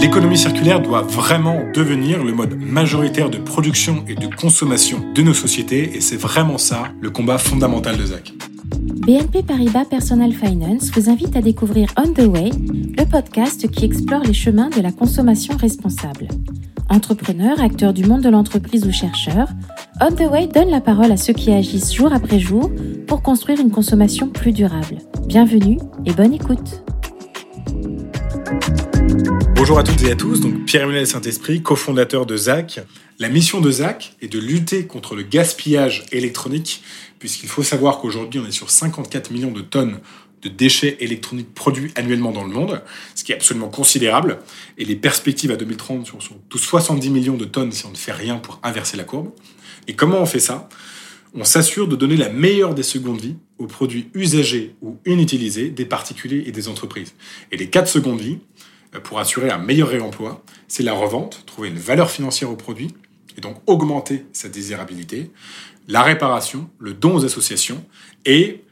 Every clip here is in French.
L'économie circulaire doit vraiment devenir le mode majoritaire de production et de consommation de nos sociétés et c'est vraiment ça le combat fondamental de Zach. BNP Paribas Personal Finance vous invite à découvrir On the Way, le podcast qui explore les chemins de la consommation responsable. Entrepreneurs, acteurs du monde de l'entreprise ou chercheurs, On the Way donne la parole à ceux qui agissent jour après jour pour construire une consommation plus durable. Bienvenue et bonne écoute. Bonjour à toutes et à tous, donc Pierre-Emmanuel Saint-Esprit, cofondateur de ZAC. La mission de ZAC est de lutter contre le gaspillage électronique, puisqu'il faut savoir qu'aujourd'hui on est sur 54 millions de tonnes de déchets électroniques produits annuellement dans le monde, ce qui est absolument considérable. Et les perspectives à 2030 sont, tous 70 millions de tonnes si on ne fait rien pour inverser la courbe. Et comment on fait ça? On s'assure de donner la meilleure des secondes vies aux produits usagés ou inutilisés des particuliers et des entreprises. Et les quatre secondes vies, euh, pour assurer un meilleur réemploi, c'est la revente, trouver une valeur financière au produit, et donc augmenter sa désirabilité, la réparation, le don aux associations, et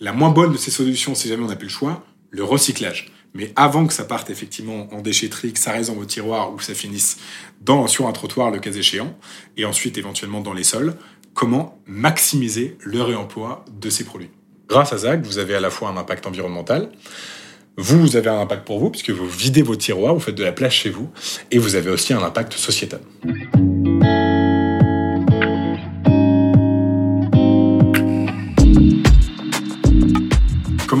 la moins bonne de ces solutions, si jamais on n'a plus le choix, le recyclage. Mais avant que ça parte effectivement en déchetterie, que ça reste dans vos tiroirs ou que ça finisse dans, sur un trottoir le cas échéant, et ensuite éventuellement dans les sols, comment maximiser le réemploi de ces produits? Grâce à ZAC, vous avez à la fois un impact environnemental, vous, vous avez un impact pour vous, puisque vous videz vos tiroirs, vous faites de la place chez vous, et vous avez aussi un impact sociétal.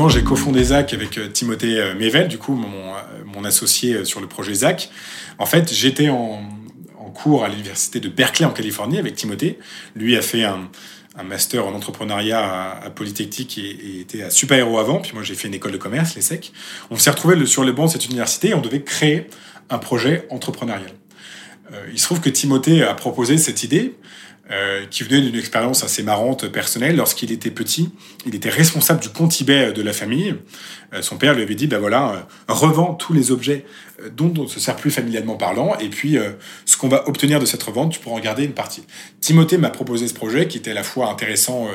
J'ai cofondé ZAC avec euh, Timothée euh, Mével, du coup, mon, euh, mon associé sur le projet ZAC En fait, j'étais en, cours à l'université de Berkeley en Californie avec Timothée. Lui a fait un, un master en entrepreneuriat à, Polytechnique et, était à Super Héros avant. Puis moi, j'ai fait une école de commerce, l'ESSEC. On s'est retrouvés sur le banc de cette université et on devait créer un projet entrepreneurial. Euh, il se trouve que Timothée a proposé cette idée euh, qui venait d'une expérience assez marrante personnelle. Lorsqu'il était petit, il était responsable du compte eBay de la famille. Euh, son père lui avait dit, ben voilà, euh, revends tous les objets dont on ne se sert plus familialement parlant, et puis euh, ce qu'on va obtenir de cette revente, tu pourras en garder une partie. Timothée m'a proposé ce projet qui était à la fois intéressant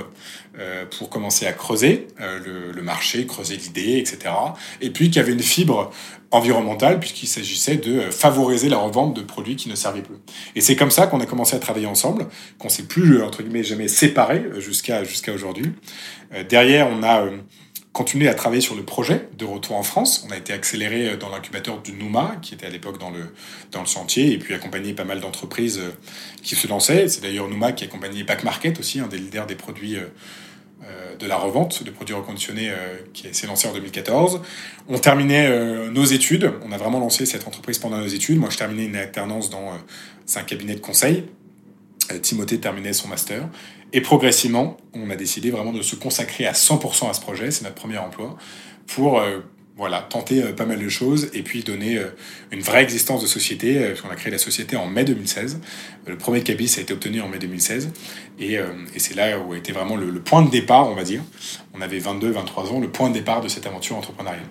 pour commencer à creuser le, le, marché, creuser l'idée, etc. Et puis qui avait une fibre environnementale puisqu'il s'agissait de favoriser la revente de produits qui ne servaient plus. Et c'est comme ça qu'on a commencé à travailler ensemble, qu'on s'est plus entre guillemets jamais séparés jusqu'à jusqu'à aujourd'hui. derrière, on a continué à travailler sur le projet de retour en France. On a été accéléré dans l'incubateur du Nouma, qui était à l'époque dans le, dans le chantier, et puis accompagné pas mal d'entreprises euh, qui se lançaient. C'est d'ailleurs Nouma qui a accompagné Back Market aussi, un des leaders des produits euh, euh, de la revente de produits reconditionnés qui s'est lancé en 2014. On terminait nos études. On a vraiment lancé cette entreprise pendant nos études. Moi, je terminais une alternance dans un cabinet de conseil. Timothée terminait son master. Et progressivement, on a décidé vraiment de se consacrer à 100% à ce projet, c'est notre premier emploi, pour euh, voilà, tenter euh, pas mal de choses et puis donner euh, une vraie existence de société, parce qu'on a créé la société en mai 2016. Le premier cabis a été obtenu en mai 2016, et, c'est là où a été vraiment le, le, point de départ, on va dire. On avait 22, 23 ans, le point de départ de cette aventure entrepreneuriale.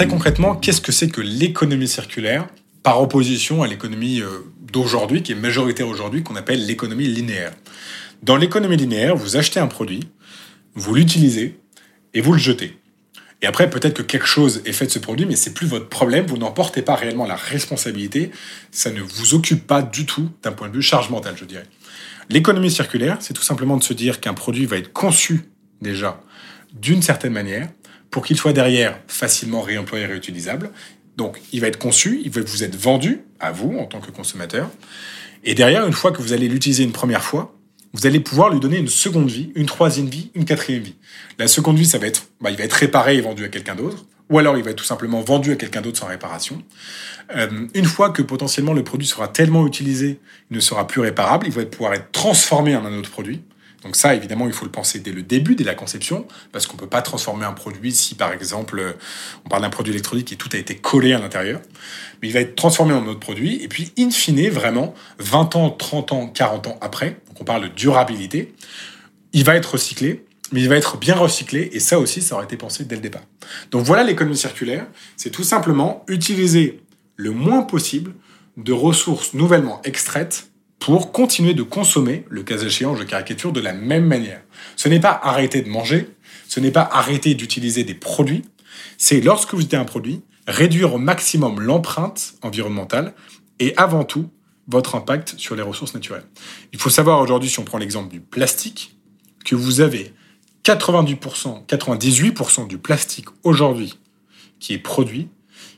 Très concrètement, qu'est-ce que c'est que l'économie circulaire par opposition à l'économie euh, d'aujourd'hui, qui est majoritaire aujourd'hui, qu'on appelle l'économie linéaire? Dans l'économie linéaire, vous achetez un produit, vous l'utilisez et vous le jetez. Et après, peut-être que quelque chose est fait de ce produit, mais c'est plus votre problème. Vous n'en portez pas réellement la responsabilité. Ça ne vous occupe pas du tout d'un point de vue charge mentale, je dirais. L'économie circulaire, c'est tout simplement de se dire qu'un produit va être conçu déjà d'une certaine manière pour qu'il soit derrière facilement réemployé et réutilisable. Donc, il va être conçu, il va vous être vendu à vous en tant que consommateur. Et derrière, une fois que vous allez l'utiliser une première fois, vous allez pouvoir lui donner une seconde vie, une troisième vie, une quatrième vie. La seconde vie, ça va être, bah, il va être réparé et vendu à quelqu'un d'autre, ou alors il va être tout simplement vendu à quelqu'un d'autre sans réparation. Euh, une fois que potentiellement le produit sera tellement utilisé, il ne sera plus réparable, il va pouvoir être transformé en un autre produit. Donc ça, évidemment, il faut le penser dès le début, dès la conception, parce qu'on ne peut pas transformer un produit si, par exemple, on parle d'un produit électronique et tout a été collé à l'intérieur. Mais il va être transformé en autre produit, et puis, in fine, vraiment, 20 ans, 30 ans, 40 ans après, donc on parle de durabilité, il va être recyclé, mais il va être bien recyclé, et ça aussi, ça aurait été pensé dès le départ. Donc voilà l'économie circulaire, c'est tout simplement utiliser le moins possible de ressources nouvellement extraites pour continuer de consommer, le cas échéant, je caricature, de la même manière. Ce n'est pas arrêter de manger, ce n'est pas arrêter d'utiliser des produits, c'est lorsque vous utilisez un produit, réduire au maximum l'empreinte environnementale et avant tout votre impact sur les ressources naturelles. Il faut savoir aujourd'hui, si on prend l'exemple du plastique, que vous avez 90%, 98% du plastique aujourd'hui qui est produit,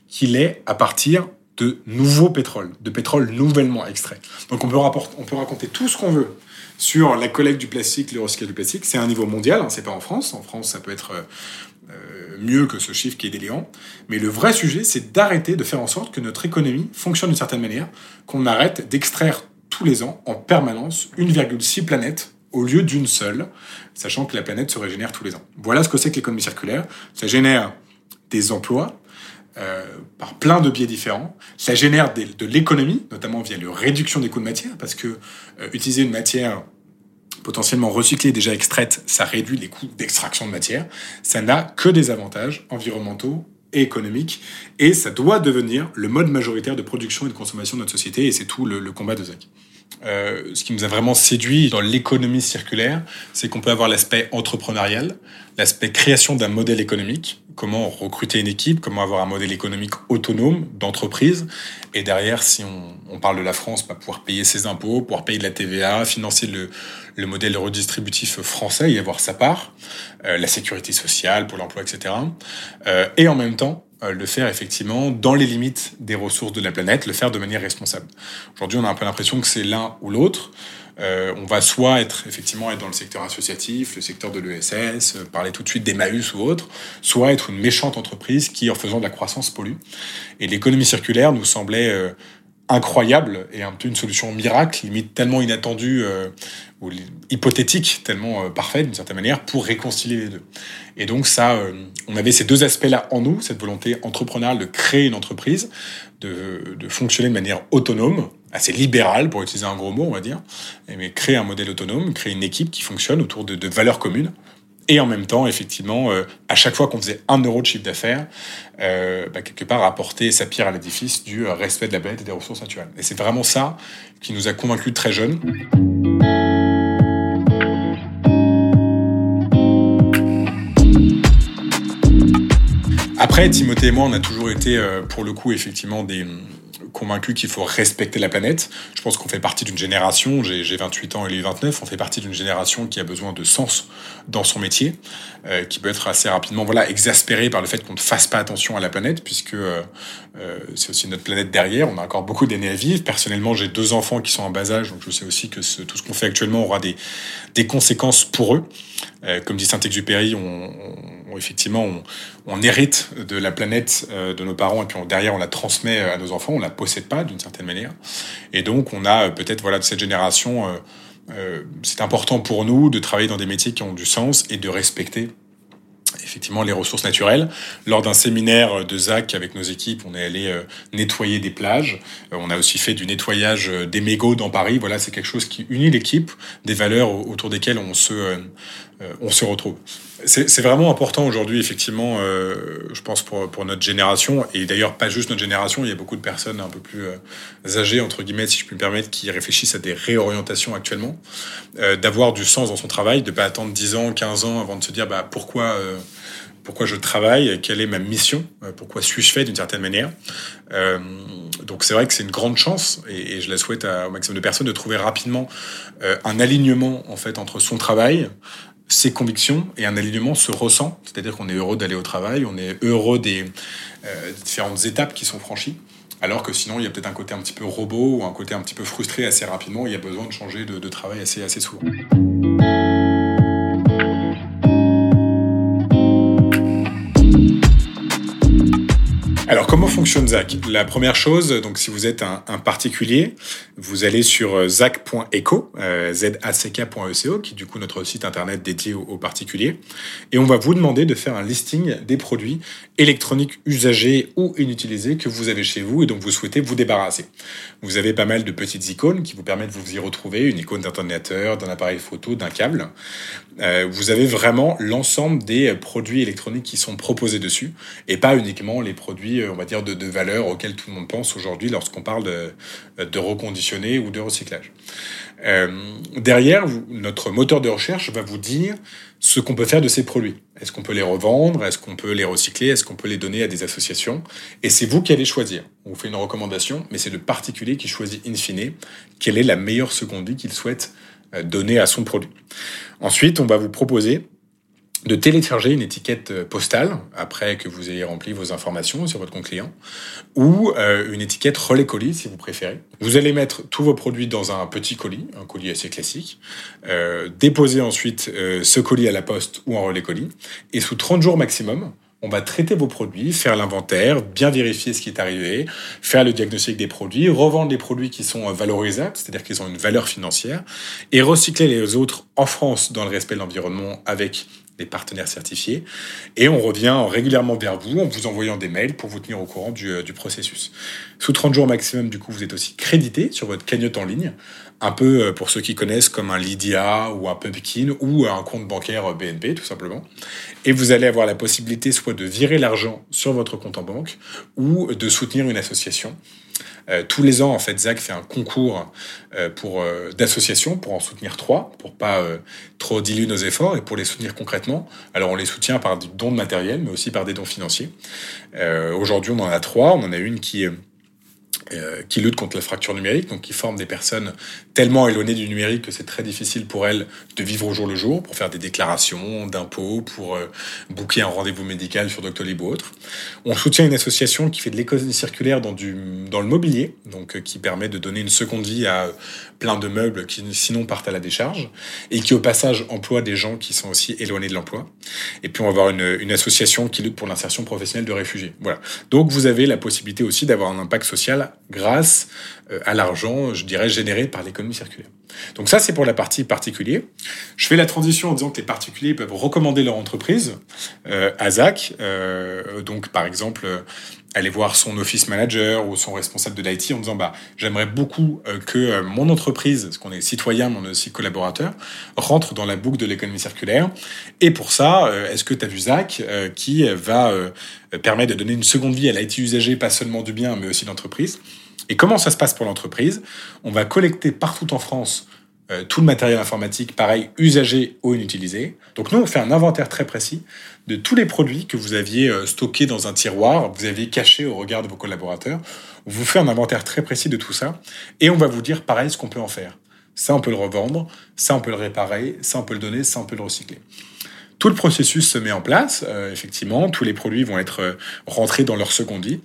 qu'il est à partir de nouveaux pétroles, de pétrole nouvellement extrait. Donc on peut, on peut raconter tout ce qu'on veut sur la collecte du plastique, le recyclage du plastique. C'est un niveau mondial, hein, c'est pas en France. En France, ça peut être euh, euh, mieux que ce chiffre qui est déliant. Mais le vrai sujet, c'est d'arrêter de faire en sorte que notre économie fonctionne d'une certaine manière, qu'on arrête d'extraire tous les ans en permanence 1,6 planètes au lieu d'une seule, sachant que la planète se régénère tous les ans. Voilà ce que c'est que l'économie circulaire. Ça génère des emplois, euh, par plein de biais différents. Ça génère de l'économie, notamment via la réduction des coûts de matière, parce que euh, utiliser une matière potentiellement recyclée, déjà extraite, ça réduit les coûts d'extraction de matière. Ça n'a que des avantages environnementaux et économiques, et ça doit devenir le mode majoritaire de production et de consommation de notre société, et c'est tout le, combat de Zach. Euh, ce qui nous a vraiment séduit dans l'économie circulaire, c'est qu'on peut avoir l'aspect entrepreneurial, l'aspect création d'un modèle économique, comment recruter une équipe, comment avoir un modèle économique autonome d'entreprise. Et derrière, si on, parle de la France, bah, pouvoir payer ses impôts, pouvoir payer de la TVA, financer le, le modèle redistributif français y avoir sa part, euh, la sécurité sociale pour l'emploi, etc. Euh, et en même temps, le faire effectivement dans les limites des ressources de la planète, le faire de manière responsable. Aujourd'hui, on a un peu l'impression que c'est l'un ou l'autre. Euh, on va soit être effectivement être dans le secteur associatif, le secteur de l'ESS, euh, parler tout de suite d'Emmaüs ou autre, soit être une méchante entreprise qui, en faisant de la croissance, pollue. Et l'économie circulaire nous semblait incroyable et un peu une solution miracle, limite tellement inattendue euh, ou hypothétique, tellement euh, parfaite d'une certaine manière, pour réconcilier les deux. Et donc ça, euh, on avait ces deux aspects-là en nous, cette volonté entrepreneuriale de créer une entreprise, de, de, fonctionner de manière autonome, assez libérale pour utiliser un gros mot, on va dire, mais créer un modèle autonome, créer une équipe qui fonctionne autour de, de valeurs communes. Et en même temps, effectivement, euh, à chaque fois qu'on faisait un euro de chiffre d'affaires, euh, bah, quelque part apporter sa pierre à l'édifice du euh, respect de la planète et des ressources naturelles. Et c'est vraiment ça qui nous a convaincus très jeunes. Après, Timothée et moi, on a toujours été, pour le coup, effectivement, des, convaincu qu'il faut respecter la planète. Je pense qu'on fait partie d'une génération, j'ai 28 ans et lui 29, on fait partie d'une génération qui a besoin de sens dans son métier, euh, qui peut être assez rapidement voilà exaspéré par le fait qu'on ne fasse pas attention à la planète, puisque euh, euh, c'est aussi notre planète derrière, on a encore beaucoup d'années à vivre. Personnellement, j'ai deux enfants qui sont en bas âge, donc je sais aussi que tout ce qu'on fait actuellement aura des, conséquences pour eux. comme dit Saint-Exupéry, on, effectivement, on, hérite de la planète de nos parents et puis derrière on la transmet à nos enfants, on la possède pas d'une certaine manière. Et donc on a peut-être voilà de cette génération euh, c'est important pour nous de travailler dans des métiers qui ont du sens et de respecter effectivement les ressources naturelles. Lors d'un séminaire de ZAC avec nos équipes, on est allé euh, nettoyer des plages. Euh, on a aussi fait du nettoyage des mégots dans Paris. Voilà, c'est quelque chose qui unit l'équipe, des valeurs autour desquelles on se, on se retrouve c'est vraiment important aujourd'hui, effectivement, euh, je pense, pour, pour, notre génération, et d'ailleurs pas juste notre génération, il y a beaucoup de personnes un peu plus euh, âgées, entre guillemets, si je puis me permettre, qui réfléchissent à des réorientations actuellement, euh, d'avoir du sens dans son travail, de pas attendre 10 ans, 15 ans avant de se dire bah, pourquoi, pourquoi je travaille, quelle est ma mission, pourquoi suis-je fait d'une certaine manière. donc c'est vrai que c'est une grande chance, et, je la souhaite à, au maximum de personnes, de trouver rapidement un alignement en fait entre son travail, ses convictions et un alignement se ressent, c'est-à-dire qu'on est heureux d'aller au travail, on est heureux des, euh, différentes étapes qui sont franchies, alors que sinon il y a peut-être un côté un petit peu robot ou un côté un petit peu frustré assez rapidement, il y a besoin de changer de, de travail assez, assez souvent. La première chose, donc si vous êtes un, particulier, vous allez sur euh, zac.eco, euh, zack.eco, qui est du coup notre site internet dédié aux, particuliers, et on va vous demander de faire un listing des produits électroniques usagés ou inutilisés que vous avez chez vous et dont vous souhaitez vous débarrasser. Vous avez pas mal de petites icônes qui vous permettent de vous y retrouver, une icône d'ordinateur, d'un appareil photo, d'un câble. Euh, vous avez vraiment l'ensemble des produits électroniques qui sont proposés dessus, et pas uniquement les produits, euh, on va dire, de de, valeurs auxquelles tout le monde pense aujourd'hui lorsqu'on parle de, de reconditionner ou de recyclage. Euh, derrière, notre moteur de recherche va vous dire ce qu'on peut faire de ces produits. Est-ce qu'on peut les revendre? Est-ce qu'on peut les recycler? Est-ce qu'on peut les donner à des associations? Et c'est vous qui allez choisir. On vous fait une recommandation, mais c'est le particulier qui choisit in fine quelle est la meilleure seconde vie qu'il souhaite euh, donner à son produit. Ensuite, on va vous proposer de télécharger une étiquette euh, postale après que vous ayez rempli vos informations sur votre compte client ou euh, une étiquette relais colis si vous préférez. Vous allez mettre tous vos produits dans un petit colis, un colis assez classique, euh, déposer ensuite ce colis à la poste ou en relais colis et sous 30 jours maximum, on va traiter vos produits, faire l'inventaire, bien vérifier ce qui est arrivé, faire le diagnostic des produits, revendre les produits qui sont valorisables, c'est-à-dire qu'ils ont une valeur financière, et recycler les autres en France dans le respect de l'environnement avec partenaires certifiés. Et on revient régulièrement vers vous en vous envoyant des mails pour vous tenir au courant du, du, processus. Sous 30 jours maximum, du coup, vous êtes aussi crédité sur votre cagnotte en ligne, un peu euh, pour ceux qui connaissent comme un Lydia ou un Pumpkin ou un compte bancaire BNP, tout simplement. Et vous allez avoir la possibilité soit de virer l'argent sur votre compte en banque ou de soutenir une association euh, tous les ans, en fait, Zach fait un concours euh, pour euh, d'associations pour en soutenir trois, pour pas trop diluer nos efforts et pour les soutenir concrètement. Alors, on les soutient par des dons de matériel, mais aussi par des dons financiers. Aujourd'hui, on en a trois. On en a une qui euh, qui luttent contre la fracture numérique, donc qui forment des personnes tellement éloignées du numérique que c'est très difficile pour elles de vivre au jour le jour, pour faire des déclarations d'impôts, pour euh, booker un rendez-vous médical sur Doctolib ou autre. On soutient une association qui fait de l'économie circulaire dans, du, dans le mobilier, donc euh, qui permet de donner une seconde vie à plein de meubles qui sinon partent à la décharge, et qui au passage emploie des gens qui sont aussi éloignés de l'emploi. Et puis on va avoir une, une association qui lutte pour l'insertion professionnelle de réfugiés. Voilà. Donc vous avez la possibilité aussi d'avoir un impact social grâce euh, à l'argent, je dirais, généré par l'économie circulaire. Donc ça, c'est pour la partie particulier. Je fais la transition en disant que les particuliers peuvent recommander leur entreprise euh, à ZAC. Euh, donc, par exemple, aller voir son office manager ou son responsable de l'IT en disant bah j'aimerais beaucoup que mon entreprise, parce qu'on est citoyen mais on est aussi collaborateur, rentre dans la boucle de l'économie circulaire. Et pour ça, est-ce que tu as vu Zach qui va permettre de donner une seconde vie à l'IT usager, pas seulement du bien mais aussi d'entreprise et comment ça se passe pour l'entreprise? On va collecter partout en France euh, tout le matériel informatique, pareil, usagé ou inutilisé. Donc nous, on fait un inventaire très précis de tous les produits que vous aviez euh, stockés dans un tiroir, vous aviez caché au regard de vos collaborateurs. On vous fait un inventaire très précis de tout ça et on va vous dire pareil ce qu'on peut en faire. Ça, on peut le revendre, ça, on peut le réparer, ça, on peut le donner, ça, on peut le recycler. Tout le processus se met en place, euh, effectivement, tous les produits vont être rentrés dans leur seconde vie.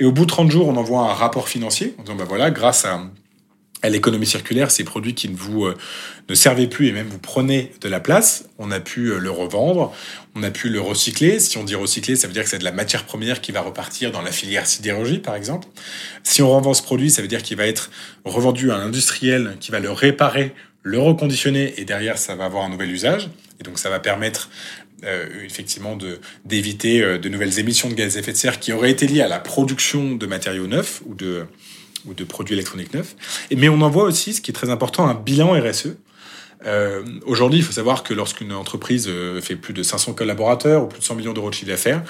Et au bout de 30 jours, on envoie un rapport financier en disant, bah voilà, grâce à, à l'économie circulaire, ces produits qui ne vous euh, ne servaient plus et même vous prenez de la place, on a pu euh, le revendre, on a pu le recycler. Si on dit recycler, ça veut dire que c'est de la matière première qui va repartir dans la filière sidérurgie, par exemple. Si on revend ce produit, ça veut dire qu'il va être revendu à un industriel qui va le réparer, le reconditionner et derrière, ça va avoir un nouvel usage. Et donc, ça va permettre euh, effectivement d'éviter euh, de, nouvelles émissions de gaz à effet de serre qui auraient été liées à la production de matériaux neufs ou de, ou de produits électroniques neufs. Mais on en voit aussi, ce qui est très important, un bilan RSE. Euh, Aujourd'hui, il faut savoir que lorsqu'une entreprise fait plus de 500 collaborateurs ou plus de 100 millions d'euros de chiffre d'affaires,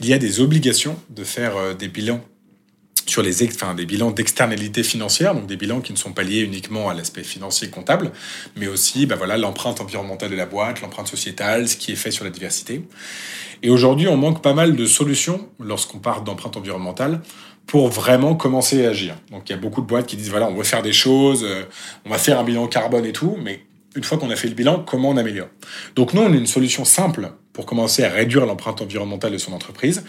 il y a des obligations de faire des bilans sur les enfin, des bilans d'externalité financière, donc des bilans qui ne sont pas liés uniquement à l'aspect financier comptable, mais aussi bah voilà, l'empreinte environnementale de la boîte, l'empreinte sociétale, ce qui est fait sur la diversité. Et aujourd'hui, on manque pas mal de solutions lorsqu'on parle d'empreinte environnementale pour vraiment commencer à agir. Donc il y a beaucoup de boîtes qui disent voilà, on va faire des choses, euh, on va faire un bilan carbone et tout, mais une fois qu'on a fait le bilan, comment on améliore? Donc nous, on a une solution simple pour commencer à réduire l'empreinte environnementale de son entreprise.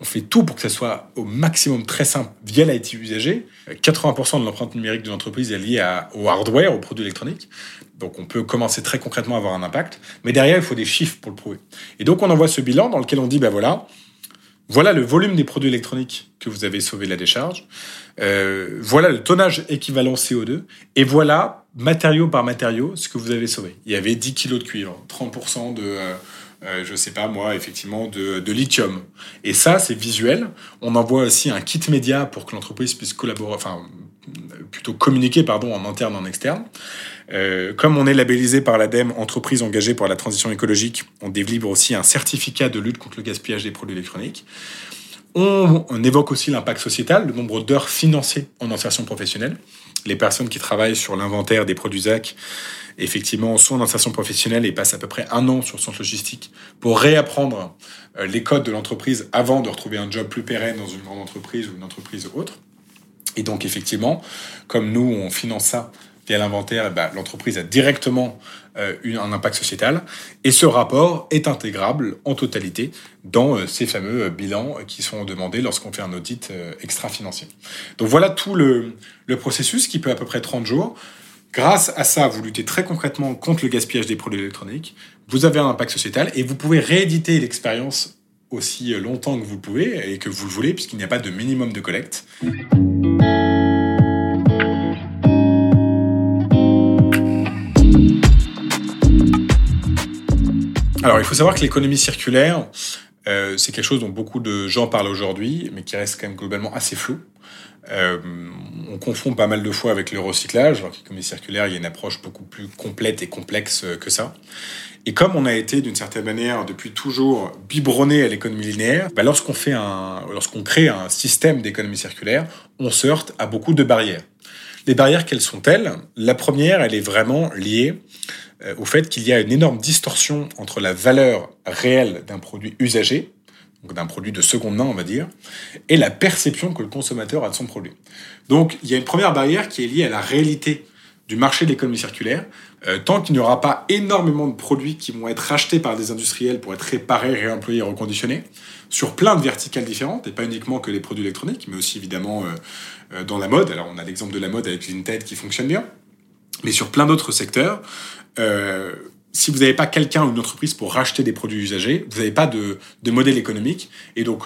On fait tout pour que ça soit au maximum très simple via l'IT usager. 80% de l'empreinte numérique d'une entreprise est liée au hardware, aux produits électroniques. Donc on peut commencer très concrètement à avoir un impact. Mais derrière, il faut des chiffres pour le prouver. Et donc on envoie ce bilan dans lequel on dit, ben voilà, voilà le volume des produits électroniques que vous avez sauvé de la décharge. Euh, voilà le tonnage équivalent CO2. Et voilà, matériau par matériau, ce que vous avez sauvé. Il y avait 10 kilos de cuivre, 30% de... Euh, euh, je sais pas moi, effectivement, de, lithium. Et ça, c'est visuel. On envoie aussi un kit média pour que l'entreprise puisse collaborer, enfin, plutôt communiquer, pardon, en interne, en externe. Euh, comme on est labellisé par l'ADEME, entreprise engagée pour la transition écologique, on délivre aussi un certificat de lutte contre le gaspillage des produits électroniques. On, évoque aussi l'impact sociétal, le nombre d'heures financées en insertion professionnelle. Les personnes qui travaillent sur l'inventaire des produits ZAC, effectivement, sont en insertion professionnelle et passent à peu près un an sur centre logistique pour réapprendre euh, les codes de l'entreprise avant de retrouver un job plus pérenne dans une grande entreprise ou une entreprise autre. Et donc, effectivement, comme nous, on finance ça via l'inventaire, eh ben, l'entreprise a directement euh, un impact sociétal. Et ce rapport est intégrable en totalité dans euh, ces fameux euh, bilans qui sont demandés lorsqu'on fait un audit extra-financier. Donc voilà tout le, le, processus qui peut à peu près 30 jours. Grâce à ça, vous luttez très concrètement contre le gaspillage des produits électroniques. Vous avez un impact sociétal et vous pouvez rééditer l'expérience aussi longtemps que vous pouvez et que vous le voulez, puisqu'il n'y a pas de minimum de collecte. Alors, il faut savoir que l'économie circulaire, euh, c'est quelque chose dont beaucoup de gens parlent aujourd'hui, mais qui reste quand même globalement assez flou. Euh, on confond pas mal de fois avec le recyclage, alors l'économie circulaire, il y a une approche beaucoup plus complète et complexe que ça. Et comme on a été d'une certaine manière depuis toujours biberonné à l'économie linéaire, bah lorsqu'on fait lorsqu'on crée un système d'économie circulaire, on se heurte à beaucoup de barrières. Les barrières, quelles sont-elles? La première, elle est vraiment liée euh, au fait qu'il y a une énorme distorsion entre la valeur réelle d'un produit usagé, donc d'un produit de seconde main, on va dire, et la perception que le consommateur a de son produit. Donc, il y a une première barrière qui est liée à la réalité du marché de l'économie circulaire. Euh, tant qu'il n'y aura pas énormément de produits qui vont être rachetés par des industriels pour être réparés, réemployés, reconditionnés, sur plein de verticales différentes, et pas uniquement que les produits électroniques, mais aussi évidemment euh, dans la mode. Alors, on a l'exemple de la mode avec Vinted qui fonctionne bien, mais sur plein d'autres secteurs, euh, si vous n'avez pas quelqu'un ou une entreprise pour racheter des produits usagés, vous n'avez pas de, modèle économique. Et donc,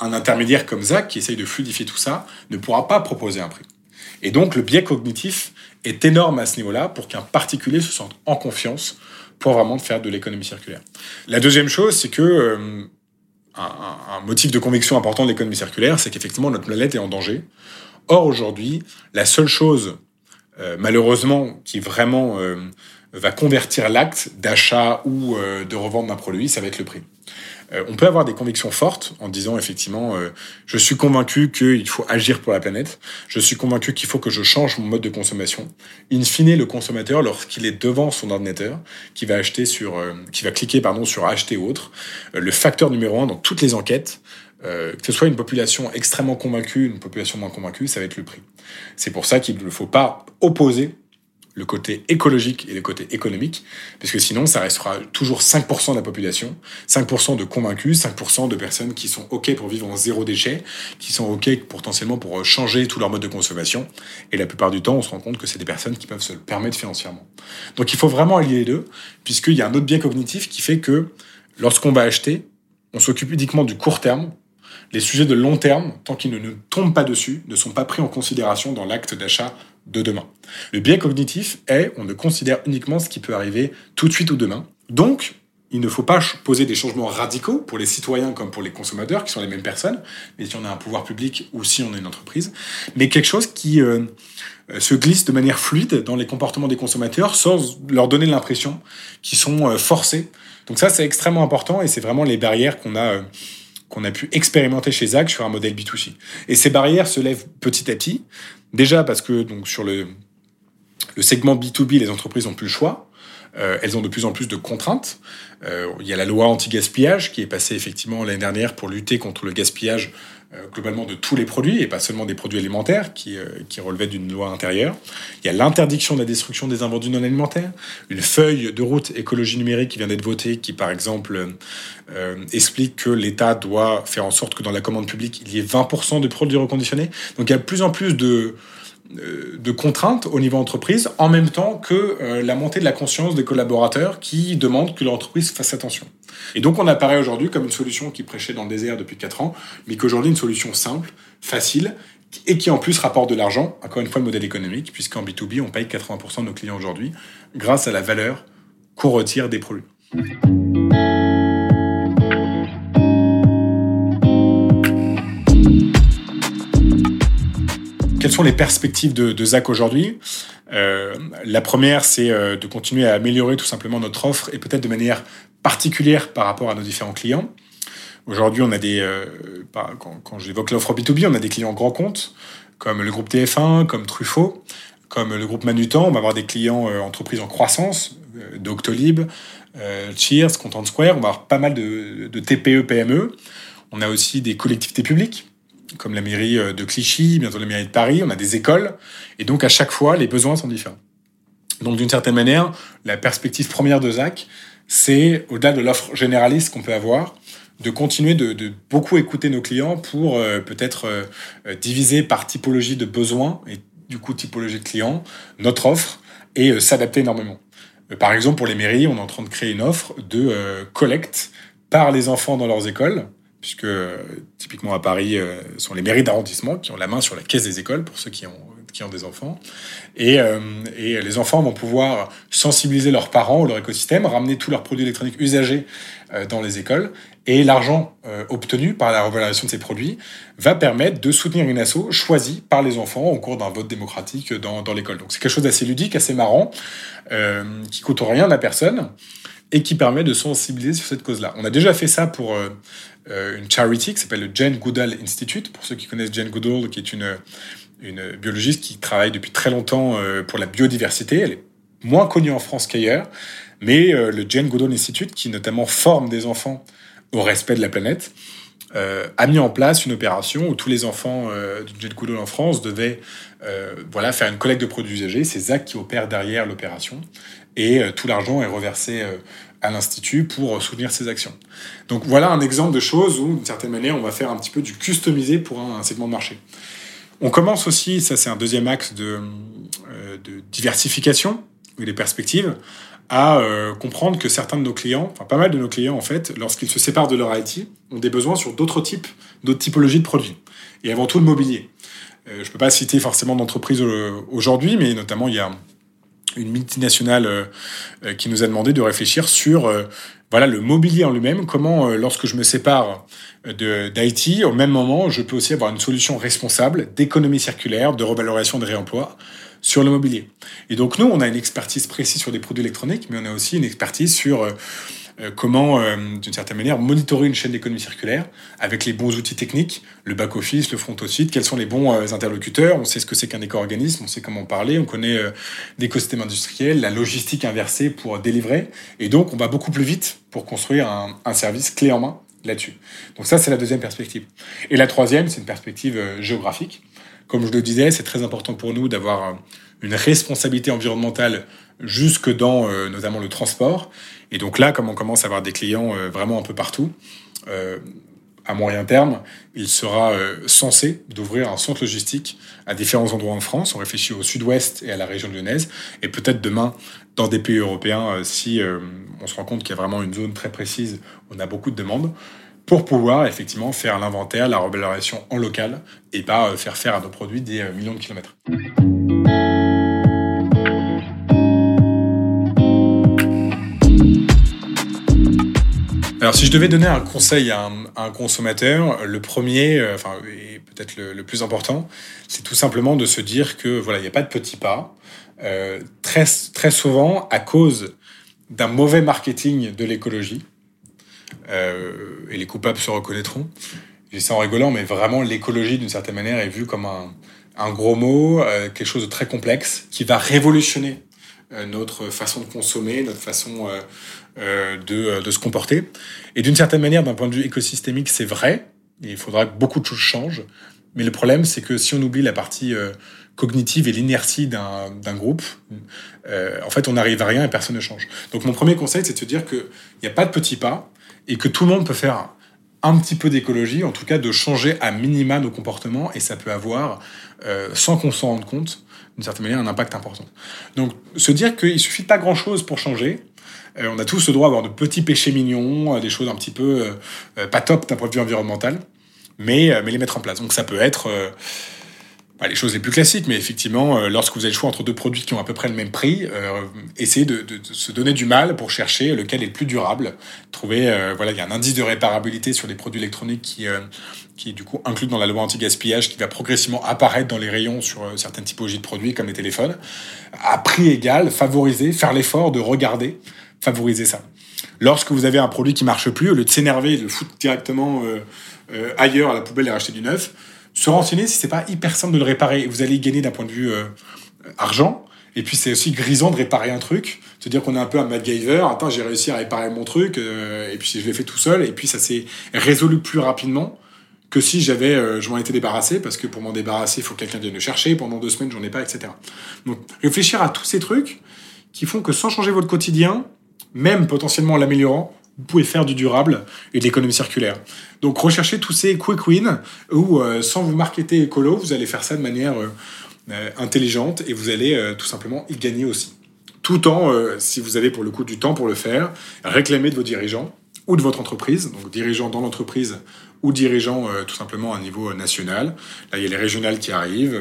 un intermédiaire comme Zach, qui essaye de fluidifier tout ça, ne pourra pas proposer un prix. Et donc, le biais cognitif est énorme à ce niveau-là pour qu'un particulier se sente en confiance pour vraiment faire de l'économie circulaire. La deuxième chose, c'est que euh, un, motif de conviction important de l'économie circulaire, c'est qu'effectivement, notre planète est en danger. Or, aujourd'hui, la seule chose, euh, malheureusement, qui vraiment va convertir l'acte d'achat ou euh, de revente d'un produit, ça va être le prix. Euh, on peut avoir des convictions fortes en disant effectivement, euh, je suis convaincu qu'il faut agir pour la planète, je suis convaincu qu'il faut que je change mon mode de consommation. In fine, le consommateur, lorsqu'il est devant son ordinateur, qui va acheter sur, qui va cliquer pardon sur acheter ou autre, le facteur numéro un dans toutes les enquêtes, que ce soit une population extrêmement convaincue, une population moins convaincue, ça va être le prix. C'est pour ça qu'il ne faut pas opposer le côté écologique et le côté économique, parce que sinon, ça restera toujours 5% de la population, 5% de convaincus, 5% de personnes qui sont OK pour vivre en zéro déchet, qui sont OK potentiellement pour changer tout leur mode de consommation. Et la plupart du temps, on se rend compte que c'est des personnes qui peuvent se le permettre financièrement. Donc il faut vraiment allier les deux, puisqu'il y a un autre biais cognitif qui fait que lorsqu'on va acheter, on s'occupe uniquement du court terme, les sujets de long terme, tant qu'ils ne nous tombent pas dessus, ne sont pas pris en considération dans l'acte d'achat de demain. Le biais cognitif est, on ne considère uniquement ce qui peut arriver tout de suite ou demain. Donc, il ne faut pas poser des changements radicaux pour les citoyens comme pour les consommateurs, qui sont les mêmes personnes, mais si on a un pouvoir public ou si on est une entreprise, mais quelque chose qui euh, euh, se glisse de manière fluide dans les comportements des consommateurs sans leur donner l'impression qu'ils sont euh, forcés. Donc ça, c'est extrêmement important et c'est vraiment les barrières qu'on a qu'on a pu expérimenter chez Zach sur un modèle B2C. Et ces barrières se lèvent petit à petit, déjà parce que donc sur le, le segment B2B, les entreprises n'ont plus le choix. Euh, elles ont de plus en plus de contraintes. Euh, il y a la loi anti-gaspillage qui est passée effectivement l'année dernière pour lutter contre le gaspillage globalement de tous les produits et pas seulement des produits alimentaires qui, euh, qui relevaient d'une loi intérieure. Il y a l'interdiction de la destruction des invendus non alimentaires, une feuille de route écologie numérique qui vient d'être votée qui par exemple euh, explique que l'État doit faire en sorte que dans la commande publique il y ait 20% de produits reconditionnés. Donc il y a de plus en plus de euh, de contraintes au niveau entreprise, en même temps que euh, la montée de la conscience des collaborateurs qui demandent que l'entreprise fasse attention. Et donc on apparaît aujourd'hui comme une solution qui prêchait dans le désert depuis 4 ans, mais qu'aujourd'hui une solution simple, facile, et qui en plus rapporte de l'argent, encore une fois le modèle économique, puisqu'en B2B on paye 80% de nos clients aujourd'hui, grâce à la valeur qu'on retire des produits. Quelles sont les perspectives de, de Zach aujourd'hui euh, La première, c'est euh, de continuer à améliorer tout simplement notre offre et peut-être de manière particulière par rapport à nos différents clients. Aujourd'hui, on a des, quand, quand j'évoque l'offre B2B, on a des clients grands comptes, comme le groupe TF1, comme Truffaut, comme le groupe Manutan. On va avoir des clients entreprises en croissance, Doctolib, Cheers, Content Square. On va avoir pas mal de, de TPE, PME. On a aussi des collectivités publiques, comme la mairie de Clichy, bientôt la mairie de Paris. On a des écoles. Et donc, à chaque fois, les besoins sont différents. Donc, d'une certaine manière, la perspective première de Zach, c'est, au-delà de l'offre généraliste qu'on peut avoir, de continuer de, beaucoup écouter nos clients pour euh, peut-être euh, diviser par typologie de besoins et du coup typologie de clients notre offre et euh, s'adapter énormément. par exemple, pour les mairies, on est en train de créer une offre de collecte par les enfants dans leurs écoles puisque typiquement à Paris, ce sont les mairies d'arrondissement qui ont la main sur la caisse des écoles pour ceux qui ont qui ont des enfants. Et, euh, et, les enfants vont pouvoir sensibiliser leurs parents ou leur écosystème, ramener tous leurs produits électroniques usagés euh, dans les écoles. Et l'argent euh, obtenu par la revalorisation de ces produits va permettre de soutenir une asso choisie par les enfants au cours d'un vote démocratique dans, dans l'école. Donc c'est quelque chose d'assez ludique, assez marrant, qui coûte rien à personne et qui permet de sensibiliser sur cette cause-là. On a déjà fait ça pour une charity qui s'appelle le Jane Goodall Institute, pour ceux qui connaissent Jane Goodall, qui est une, une biologiste qui travaille depuis très longtemps euh, pour la biodiversité. Elle est moins connue en France qu'ailleurs, mais euh, le Jane Goodall Institute, qui notamment forme des enfants au respect de la planète, euh, a mis en place une opération où tous les enfants du Jane Goodall en France devaient voilà, faire une collecte de produits usagés. C'est Zach qui opère derrière l'opération. Et tout l'argent est reversé à l'Institut pour soutenir ces actions. Donc voilà un exemple de choses où, d'une certaine manière, on va faire un petit peu du customisé pour un segment de marché. On commence aussi, ça c'est un deuxième axe de, euh, de diversification des perspectives, à euh, comprendre que certains de nos clients, enfin pas mal de nos clients en fait, lorsqu'ils se séparent de leur IT, ont des besoins sur d'autres types, d'autres typologies de produits. Et avant tout le mobilier. Euh, je ne peux pas citer forcément d'entreprise aujourd'hui, mais notamment il y a une multinationale qui nous a demandé de réfléchir sur voilà le mobilier en lui-même, comment lorsque je me sépare d'IT, au même moment, je peux aussi avoir une solution responsable d'économie circulaire, de revalorisation de réemploi sur le mobilier. Et donc nous, on a une expertise précise sur des produits électroniques, mais on a aussi une expertise sur euh, euh, comment, euh, d'une certaine manière, monitorer une chaîne d'économie circulaire avec les bons outils techniques, le back-office, le front-office, quels sont les bons interlocuteurs, on sait ce que c'est qu'un éco-organisme, on sait comment parler, on connaît l'écosystème industriel, la logistique inversée pour délivrer, et donc on va beaucoup plus vite pour construire un, un service clé en main là-dessus. Donc ça, c'est la deuxième perspective. Et la troisième, c'est une perspective géographique. Comme je le disais, c'est très important pour nous d'avoir euh, une responsabilité environnementale jusque dans euh, notamment le transport. Et donc là, comme on commence à avoir des clients vraiment un peu partout, à moyen terme, il sera censé d'ouvrir un centre logistique à différents endroits en France. On réfléchit au sud-ouest et à la région lyonnaise. Et peut-être demain, dans des pays européens, si on se rend compte qu'il y a vraiment une zone très précise, on a beaucoup de demandes pour pouvoir effectivement faire l'inventaire, la revalorisation en local et pas euh, faire faire à nos produits des euh, millions de kilomètres. Alors si je devais donner un conseil à un, consommateur, le premier, euh, et peut-être le, plus important, c'est tout simplement de se dire que voilà, il n'y a pas de petits pas. très, souvent, à cause d'un mauvais marketing de l'écologie, et les coupables se reconnaîtront. J'ai ça en rigolant, mais vraiment l'écologie, d'une certaine manière, est vue comme un, un gros mot, euh, quelque chose de très complexe, qui va révolutionner euh, notre façon de consommer, notre façon de, de, se comporter. Et d'une certaine manière, d'un point de vue écosystémique, c'est vrai. Il faudra que beaucoup de choses changent. Mais le problème, c'est que si on oublie la partie cognitive et l'inertie d'un groupe, en fait, on n'arrive à rien et personne ne change. Donc mon premier conseil, c'est de se dire qu'il n'y a pas de petits pas et que tout le monde peut faire un petit peu d'écologie, en tout cas de changer à minima nos comportements, et ça peut avoir, euh, sans qu'on s'en rende compte, d'une certaine manière, un impact important. Donc se dire qu'il suffit pas grand-chose pour changer, euh, on a tous le droit d'avoir de petits péchés mignons, euh, des choses un petit peu pas top d'un point de vue environnemental, mais, mais les mettre en place. Donc ça peut être les choses les plus classiques, mais effectivement, euh, lorsque vous avez le choix entre deux produits qui ont à peu près le même prix, euh, essayez de, se donner du mal pour chercher lequel est le plus durable. Trouver, euh, voilà, il y a un indice de réparabilité sur les produits électroniques qui, qui est du coup inclus dans la loi anti-gaspillage, qui va progressivement apparaître dans les rayons sur certaines typologies de produits comme les téléphones. À prix égal, favoriser, faire l'effort de regarder, favoriser ça. lorsque vous avez un produit qui marche plus, au lieu de s'énerver de le foutre directement ailleurs à la poubelle et racheter du neuf, se renseigner si c'est pas hyper simple de le réparer. Vous allez gagner d'un point de vue argent, et puis c'est aussi grisant de réparer un truc, se dire qu'on est un peu un MacGyver. Attends, j'ai réussi à réparer mon truc, euh, et puis je l'ai fait tout seul, et puis ça s'est résolu plus rapidement que si j'avais, euh, je m'en étais débarrassé, parce que pour m'en débarrasser, il faut que quelqu'un vienne le chercher. Pendant deux semaines, j'en ai pas, etc. Donc réfléchir à tous ces trucs qui font que sans changer votre quotidien, même potentiellement en l'améliorant, vous pouvez faire du durable et de l'économie circulaire. Donc recherchez tous ces quick wins où, euh, sans vous marketer écolo, vous allez faire ça de manière euh, intelligente et vous allez euh, tout simplement y gagner aussi. Tout en, euh, si vous avez pour le coup du temps pour le faire, réclamer de vos dirigeants ou de votre entreprise, donc dirigeants dans l'entreprise ou dirigeants tout simplement à niveau national. Là, il y a les régionales qui arrivent,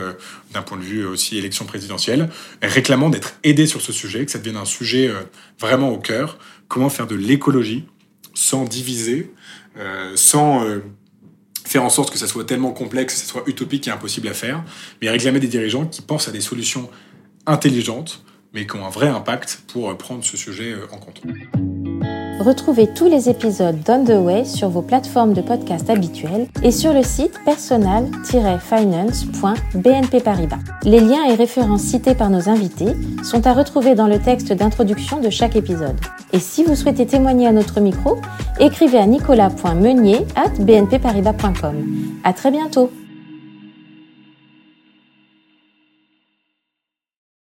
d'un point de vue aussi élection présidentielle, réclamant d'être aidés sur ce sujet, que ça devienne un sujet vraiment au cœur. Comment faire de l'écologie sans diviser, sans faire en sorte que ça soit tellement complexe, que ça soit utopique et impossible à faire, mais réclamer des dirigeants qui pensent à des solutions intelligentes, mais qui ont un vrai impact pour prendre ce sujet euh, en compte. Retrouvez tous les épisodes d'On the Way sur vos plateformes de podcast habituelles et sur le site personal-finance.bnp Paribas. Les liens et références cités par nos invités sont à retrouver dans le texte d'introduction de chaque épisode. Et si vous souhaitez témoigner à notre micro, écrivez à nicolas.meunier at bnpparibas.com. À très bientôt!